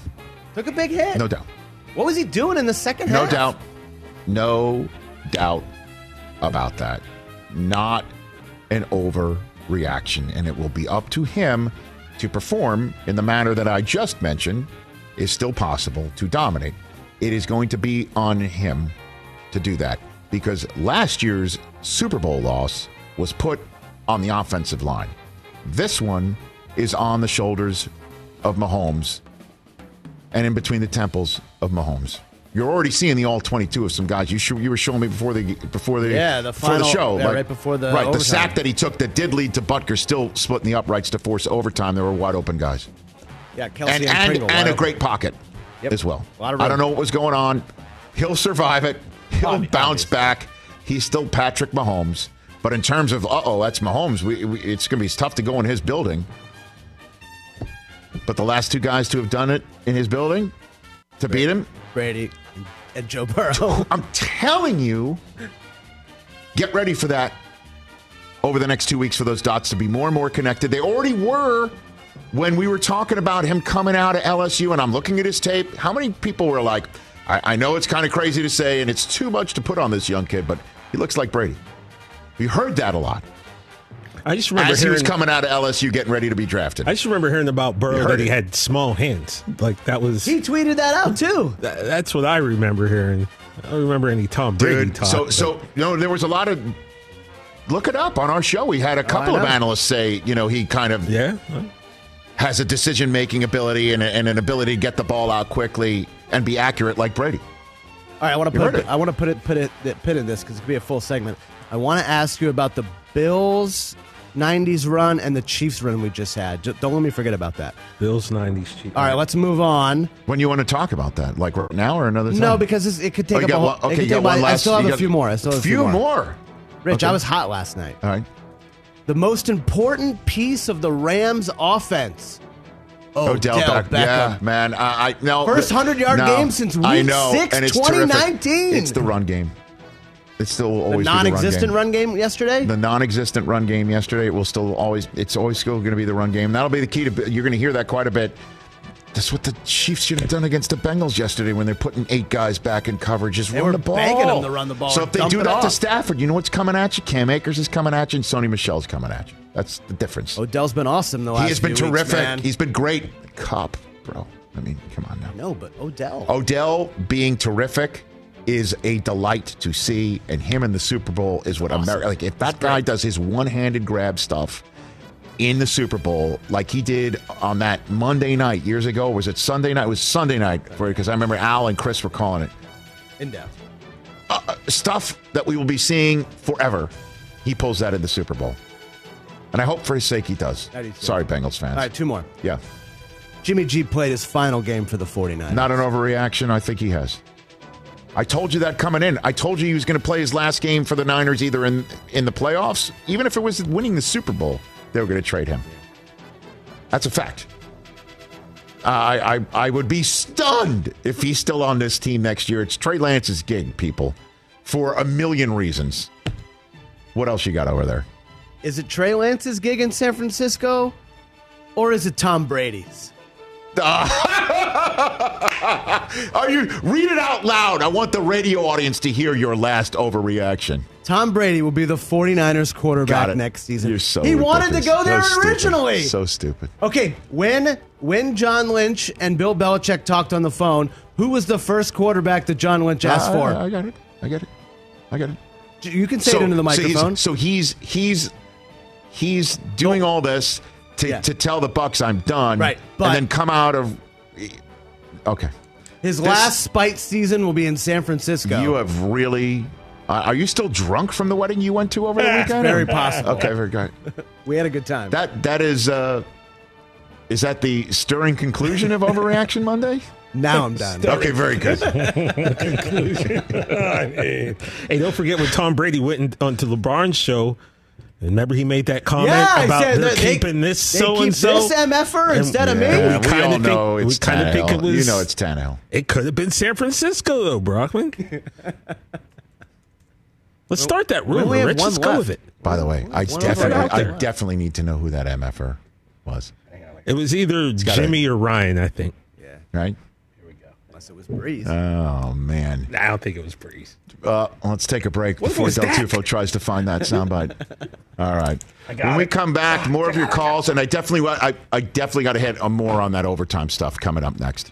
Took a big hit. no doubt. What was he doing in the second No half? No doubt. No doubt about that. Not an overreaction. And it will be up to him to perform in the manner that I just mentioned is still possible to dominate. It is going to be on him to do that because last year's Super Bowl loss was put on the offensive line. This one is on the shoulders of Mahomes and in between the temples of Mahomes. You're already seeing the all 22 of some guys. You sh- you were showing me before the before the Yeah, the before the final- show, yeah, right before the right the sack that he took that did lead to Butker still splitting the uprights to force overtime. There were wide open guys Yeah, Kelce and and, and, Pringle. and a great pocket Yep. as well. A lot of I don't know what was going on. He'll survive it. He'll bounce back. He's still Patrick Mahomes. But in terms of uh oh, that's Mahomes. We, we, it's going to be tough to go in his building. But the last two guys to have done it in his building to beat him, Brady and Joe Burrow. I'm telling you, Get ready for that over the next two weeks for those dots to be more and more connected. They already were when we were talking about him coming out of LSU, and I'm looking at his tape. How many people were like, I, I know it's kind of crazy to say, and it's too much to put on this young kid, but he looks like Brady. You heard that a lot. I just remember As he was coming out of LSU getting ready to be drafted. I just remember hearing about You Burrow heard that he it. had small hands. Like that was He tweeted that out too. That- That's what I remember hearing. I don't remember any Tom Brady Dude, talk. so but- so you know there was a lot of look it up on our show. We had a oh, couple of analysts say you know he kind of yeah, has a decision making ability and, a, and an ability to get the ball out quickly and be accurate like Brady. All right, I want to put it. I want to put it put it put in this because it could be a full segment. I want to ask you about the Bills '90s run and the Chiefs run we just had. Ju- Don't let me forget about that. Bills '90s Chiefs. All right, let's move on. When you want to talk about that, like right now or another time? No, because this, it could Oh, take you up got a whole. one- okay, could you take got one about- I still have a few more. I still have a few more. Rich, Okay. I was hot last night. All right. The most important piece of the Rams offense. Oh, oh Odell, Beck- Beckham. Yeah, man. I, I no First 100-yard no, game since I week know, six, and it's 2019. terrific. It's the run game. It's still The always be non-existent the run game yesterday. The non-existent run game yesterday. It will still always. It's always still going to be the run game. That'll be the key to. You're going to hear that quite a bit. That's what the Chiefs should have done against the Bengals yesterday when they're putting eight guys back in coverage. Just They run the ball. begging them to run the ball So if they do that to. Stafford, you know what's coming at you? Cam Akers is coming at you, and Sony Michel's coming at you. That's the difference. Odell's been awesome the last. he has been weeks, terrific. man. He's been great. Cop, bro. I mean, come on now. no, but Odell. Odell being terrific is a delight to see, and him in the Super Bowl is what America like. If that guy does his one-handed grab stuff in the Super Bowl, like he did on that Monday night years ago, was it Sunday night? It was Sunday night for because I remember Al and Chris were calling it in depth. Uh, uh, stuff that we will be seeing forever. He pulls that in the Super Bowl, and I hope for his sake he does. Do. Sorry, Bengals fans. All right, two more. Yeah, Jimmy G played his final game for the 49ers. Not an overreaction. I think he has. I told you that coming in. I told you he was going to play his last game for the Niners either in in the playoffs, even if it was winning the Super Bowl, they were going to trade him. That's a fact. I, I I would be stunned if he's still on this team next year. It's Trey Lance's gig, people, for a million reasons. What else you got over there? Is it Trey Lance's gig in San Francisco, or is it Tom Brady's? Ah. Are you read it out loud? I want the radio audience to hear your last overreaction. Tom Brady will be the 49ers quarterback next season. You're so he wanted to go there So stupid. originally. So stupid. Okay, when when John Lynch and Bill Belichick talked on the phone, who was the first quarterback that John Lynch asked I- for? I, got it. I got it. I got it. you can say it into the so he's- microphone. So he's he's he's, doing all this to, Yeah. to tell the Bucs I'm done, Right, but- and then come out of. Okay, His this- last spite season will be in San Francisco. you have really. Uh, are you still drunk from the wedding you went to over the weekend? Very possible. Okay, very good. we had a good time. That that is. uh Is that the stirring conclusion of Overreaction Monday? now I'm done. Okay, very good. Conclusion. Hey, don't forget when Tom Brady went in, onto LeBron's show. Remember he made that comment Yeah, about said they're they- keeping this they so and so. this MFer instead of me? Yeah, We we kinda all think- know it's kinda think it was- You know it's Tannehill. It could have been San Francisco though, Brockman. Let's start that we rumor. only Rich. Let's go with it. By the way, I definitely, I definitely need to know who that MFer was. It was either gotta- Jimmy or Ryan, I think. Yeah. Right? It was Brees. Oh man. I don't think it was Brees. Uh, let's take a break What before Del that? Tufo tries to find that soundbite. All right. When we come back, more of your calls, and I definitely, I, I definitely got to hit on more on that overtime stuff coming up next.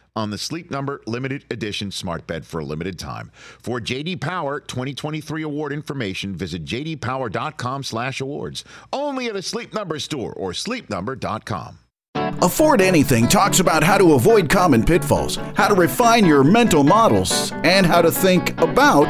on the Sleep Number limited edition smart bed for a limited time. For JD Power 2023 award information, visit jdpower.com/awards. Only at a Sleep Number store or sleepnumber.com. Afford Anything talks about how to avoid common pitfalls, how to refine your mental models, and how to think about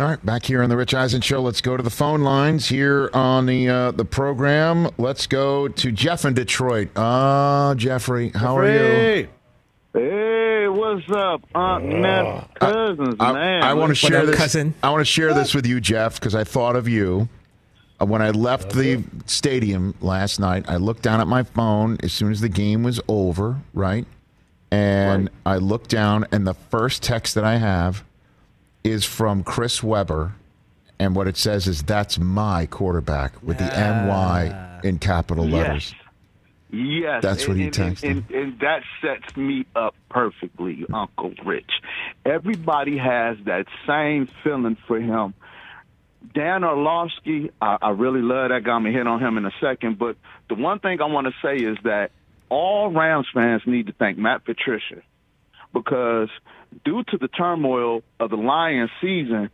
All right, back here on the Rich Eisen Show. Let's go to the phone lines here on the uh, the program. Let's go to Jeff in Detroit. Ah, Jeffrey, how are you? Hey, what's up, Aunt Ness cousins, I, man? I want to share this. cousin? I want to share this with you, Jeff, because I thought of you Uh, when I left the stadium last night. I looked down at my phone as soon as the game was over, right? And I looked down, and the first text that I have is from Chris Webber, and what it says is "That's my quarterback" with the MY in capital Yes. letters. Yes, That's what and, he and- texted. and, and that sets me up perfectly, Uncle Rich. Everybody has that same feeling for him. Dan Orlovsky, I, I really love that guy. I'm gonna hit on him in a second, but the one thing I want to say is that all Rams fans need to thank Matt Patricia because due to the turmoil of the Lions season,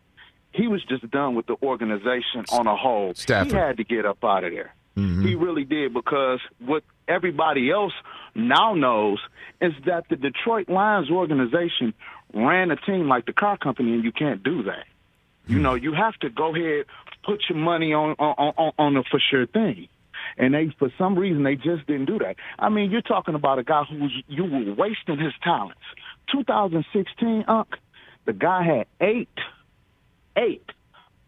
he was just done with the organization on a whole. Stafford. He had to get up out of there. Mm-hmm. He really did because what everybody else now knows is that the Detroit Lions organization ran a team like the car company, and you can't do that. You hmm. know, you have to go ahead, put your money on on on, on a for sure thing. And they, for some reason, they just didn't do that. I mean, you're talking about a guy who's you were wasting his talents. 2016, Unc, the guy had eight, eight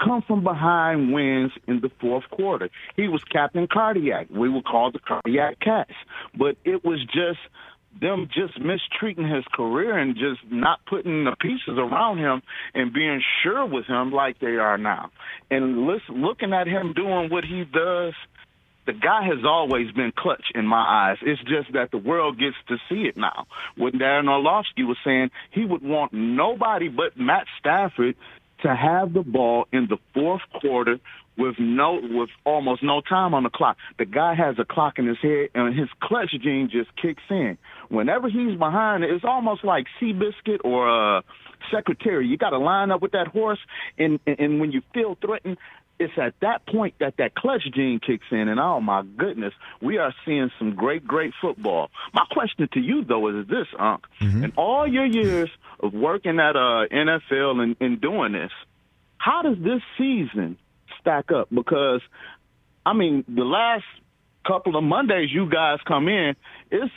come from behind wins in the fourth quarter. He was Captain Cardiac. We were called the Cardiac Cats. But it was just them just mistreating his career and just not putting the pieces around him and being sure with him like they are now. And listen, looking at him doing what he does, the guy has always been clutch in my eyes. It's just that the world gets to see it now. When Darren Orlovsky was saying, he would want nobody but Matt Stafford to have the ball in the fourth quarter with no with almost no time on the clock. The guy has a clock in his head and his clutch gene just kicks in. Whenever he's behind, it's almost like Seabiscuit or uh secretary. You got to line up with that horse, and, and and when you feel threatened, it's at that point that that clutch gene kicks in. And oh my goodness, we are seeing some great, great football. My question to you though is this, Unc: in all your years of working at uh NFL and, and doing this, how does this season stack up? Because I mean, the last couple of Mondays you guys come in, it's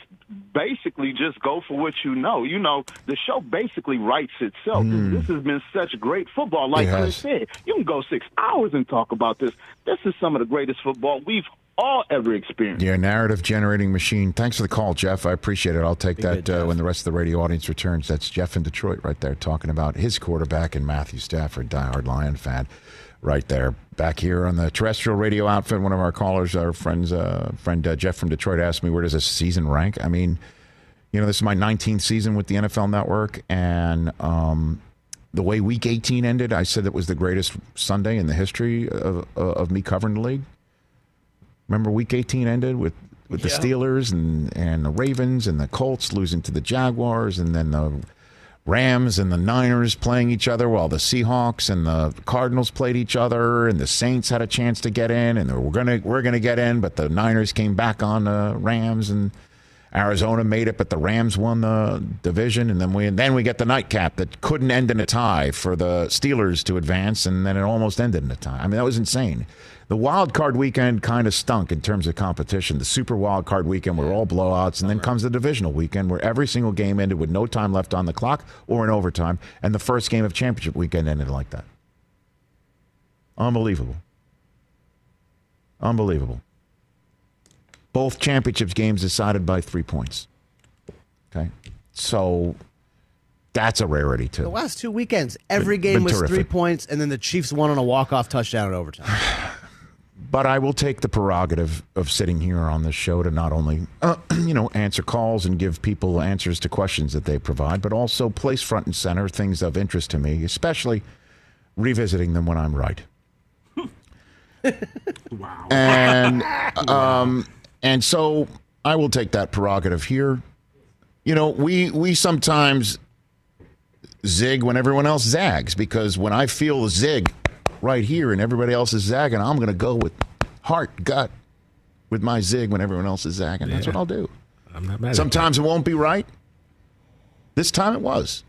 basically just go for what you know. You know, the show basically writes itself. This has been such great football. Like It. Chris said, you can go six hours and talk about this. This is some of the greatest football we've all ever experienced. Yeah, narrative generating machine. Thanks for the call, Jeff. I appreciate it. I'll take that uh, when the rest of the radio audience returns. That's Jeff in Detroit right there talking about his quarterback and Matthew Stafford, diehard Lion fan, right there. Back here on the terrestrial radio outfit, one of our callers, our friends, uh, friend uh, Jeff from Detroit, asked me where does this season rank. I mean, you know, this is my 19th season with the NFL Network, and um, the way Week 18 ended, I said it was the greatest Sunday in the history of, of me covering the league. Remember, Week 18 ended with with the Yeah. Steelers and and the Ravens and the Colts losing to the Jaguars, and then the Rams and the Niners playing each other while the Seahawks and the Cardinals played each other, and the Saints had a chance to get in, and we're gonna we're gonna get in, but the Niners came back on the Rams and. Arizona made it, but the Rams won the division, and then we and then we get the nightcap that couldn't end in a tie for the Steelers to advance, and then it almost ended in a tie. I mean, that was insane. The wild card weekend kind of stunk in terms of competition. The super wild card weekend were all blowouts, and then comes the divisional weekend where every single game ended with no time left on the clock or in overtime, and the first game of championship weekend ended like that. Unbelievable. Unbelievable. Both championships games decided by three points. Okay. So that's a rarity, too. The last two weekends, every Been- game been was terrific. three points, and then the Chiefs won on a walk-off touchdown in overtime. But I will take the prerogative of sitting here on this show to not only, uh, you know, answer calls and give people answers to questions that they provide, but also place front and center things of interest to me, especially revisiting them when I'm right. wow. And um, and so I will take that prerogative here. You know, we we sometimes zig when everyone else zags because when I feel the zig right here and everybody else is zagging, I'm going to go with heart, gut with my zig when everyone else is zagging. That's what I'll do. I'm not mad. Sometimes it won't be right. This time it was.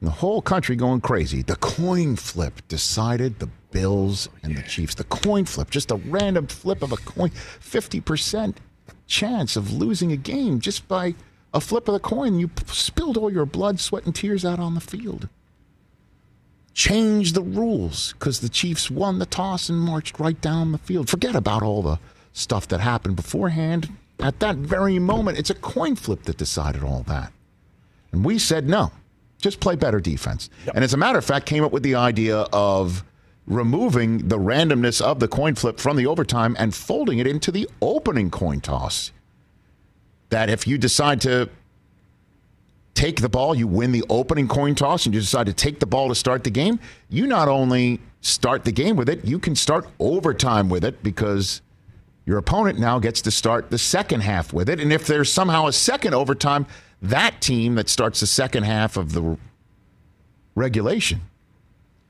The whole country going crazy. The coin flip decided the Bills and the Chiefs. The coin flip, just a random flip of a coin, 50% chance of losing a game just by a flip of the coin. You spilled all your blood, sweat, and tears out on the field. Change the rules because the Chiefs won the toss and marched right down the field. Forget about all the stuff that happened beforehand. At that very moment, it's a coin flip that decided all that. And we said no, just play better defense. And as a matter of fact, came up with the idea of removing the randomness of the coin flip from the overtime and folding it into the opening coin toss. That if you decide to take the ball, you win the opening coin toss, and you decide to take the ball to start the game, you not only start the game with it, you can start overtime with it because your opponent now gets to start the second half with it. And if there's somehow a second overtime, that team that starts the second half of the regulation,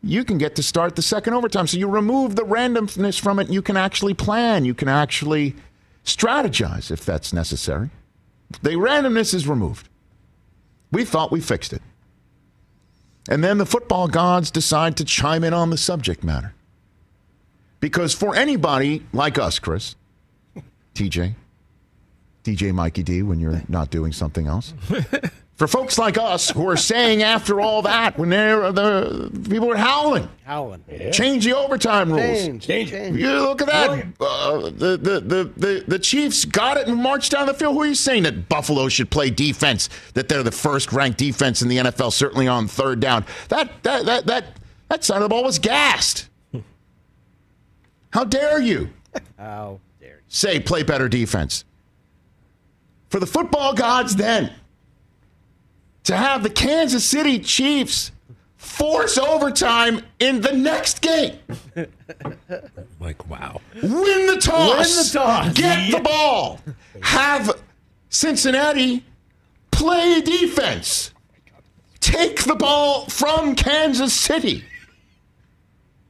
you can get to start the second overtime. So you remove the randomness from it. And you can actually plan. You can actually strategize if that's necessary. The randomness is removed. We thought we fixed it. And then the football gods decide to chime in on the subject matter. Because for anybody like us, Chris, TJ, DJ Mikey D, when you're not doing something else, for folks like us who are saying after all that, when they're, the people are howling, Howling. change the overtime rules. Change. Change. Change. You look at that. Uh, the, the, the, the, the Chiefs got it and marched down the field. Who are you saying that Buffalo should play defense? That they're the first ranked defense in the NFL, certainly on third down. That that that that that side of the ball was gassed. How dare you How dare you. say play better defense? For the football gods, then to have the Kansas City Chiefs force overtime in the next game. Like, wow. Win the toss. Win the toss. Get the ball. Have Cincinnati play defense. Take the ball from Kansas City.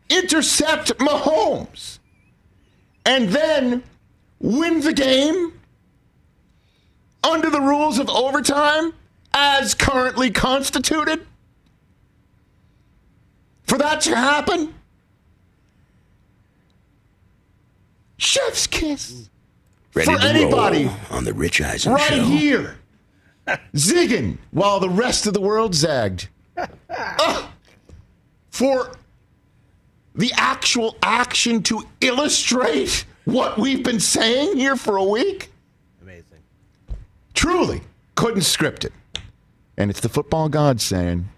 Intercept Mahomes. And then win the game under the rules of overtime as currently constituted. For that to happen, chef's kiss Ready for to anybody roll on the Rich Eisen right show. here, zigging while the rest of the world zagged. Ah, for the actual action to illustrate what we've been saying here for a week. Amazing. Truly couldn't script it. And it's the football gods saying,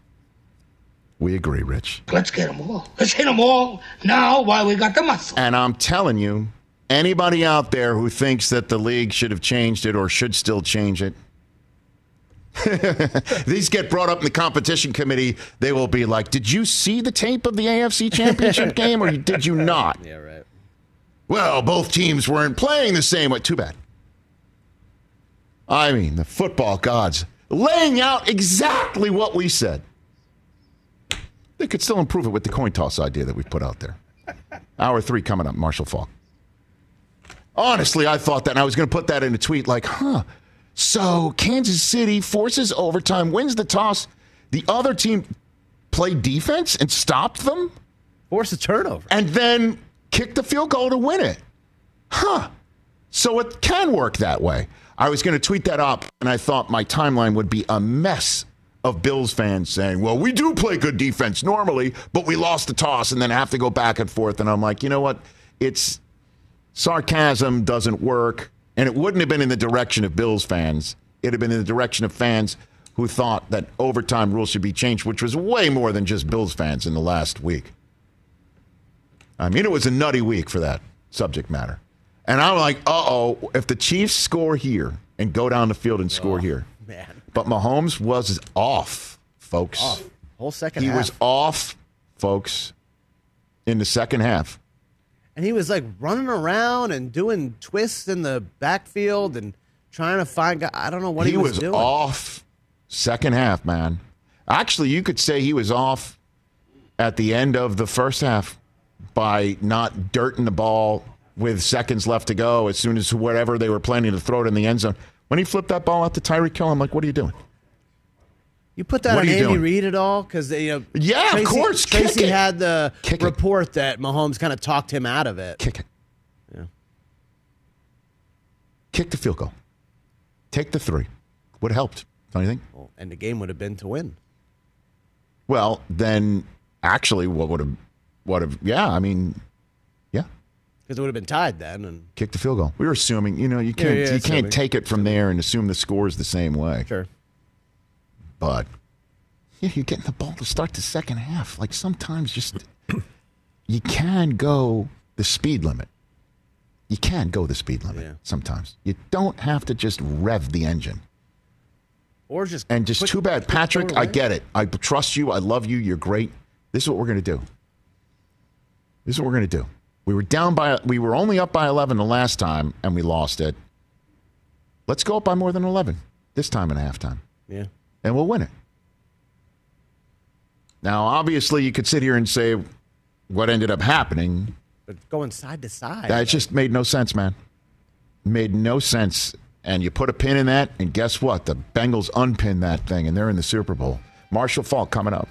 We agree, Rich. Let's get them all. Let's hit them all now while we got the muscle. And I'm telling you, anybody out there who thinks that the league should have changed it or should still change it, these get brought up in the competition committee. They will be like, Did you see the tape of the AFC championship game or did you not? Yeah, right. Well, both teams weren't playing the same way. Too bad. I mean, the football gods laying out exactly what we said. They could still improve it with the coin toss idea that we put out there. Hour three coming up, Marshall Faulk. Honestly, I thought that, and I was going to put that in a tweet like, huh. So Kansas City forces overtime, wins the toss. The other team played defense and stopped them? Force a turnover. And then kicked the field goal to win it. Huh. So it can work that way. I was going to tweet that up, and I thought my timeline would be a mess of Bills fans saying, well, we do play good defense normally, but we lost the toss and then have to go back and forth. And I'm like, you know what? It's sarcasm doesn't work. And it wouldn't have been in the direction of Bills fans. It'd have been in the direction of fans who thought that overtime rules should be changed, which was way more than just Bills fans in the last week. I mean, it was a nutty week for that subject matter. And I'm like, uh oh, if the Chiefs score here and go down the field and score here. man. But Mahomes was off, folks. Off. Whole second He half. was off, folks, in the second half. and he was like running around and doing twists in the backfield and trying to find guy. I don't know what he, was doing. he was, doing. off second half, man. Actually, you could say he was off at the end of the first half by not dirting the ball with seconds left to go as soon as whatever they were planning to throw it in the end zone. When he flipped that ball out to Tyreek Hill, I'm like, what are you doing? You put that What on Andy doing? Reid at all? Because you know, Yeah, of course. Tracy it. had the Kick it. report that Mahomes kind of talked him out of it. Kick it. Yeah. Kick the field goal. Take the three. Would have helped. Don't you think? Well, and the game would have been to win. Well, then actually, what would have, what have, yeah, I mean, Because it would have been tied then. And kick the field goal. We were assuming, you know, you can't, yeah, you assuming. can't take it from there and assume the score is the same way. Sure. But yeah, you're getting the ball to start the second half. Like sometimes just you can go the speed limit. You can go the speed limit sometimes. You don't have to just rev the engine. or just And just put- too bad, Patrick. I get it. I trust you. I love you. You're great. This is what we're going to do. This is what we're going to do. We were down by. We were only up by 11 the last time, and we lost it. Let's go up by more than 11 this time in halftime, Yeah. and we'll win it. Now, obviously, you could sit here and say what ended up happening. But going side to side. That just made no sense, man. Made no sense. And you put a pin in that, and guess what? The Bengals unpin that thing, and they're in the Super Bowl. Marshall Faulk coming up.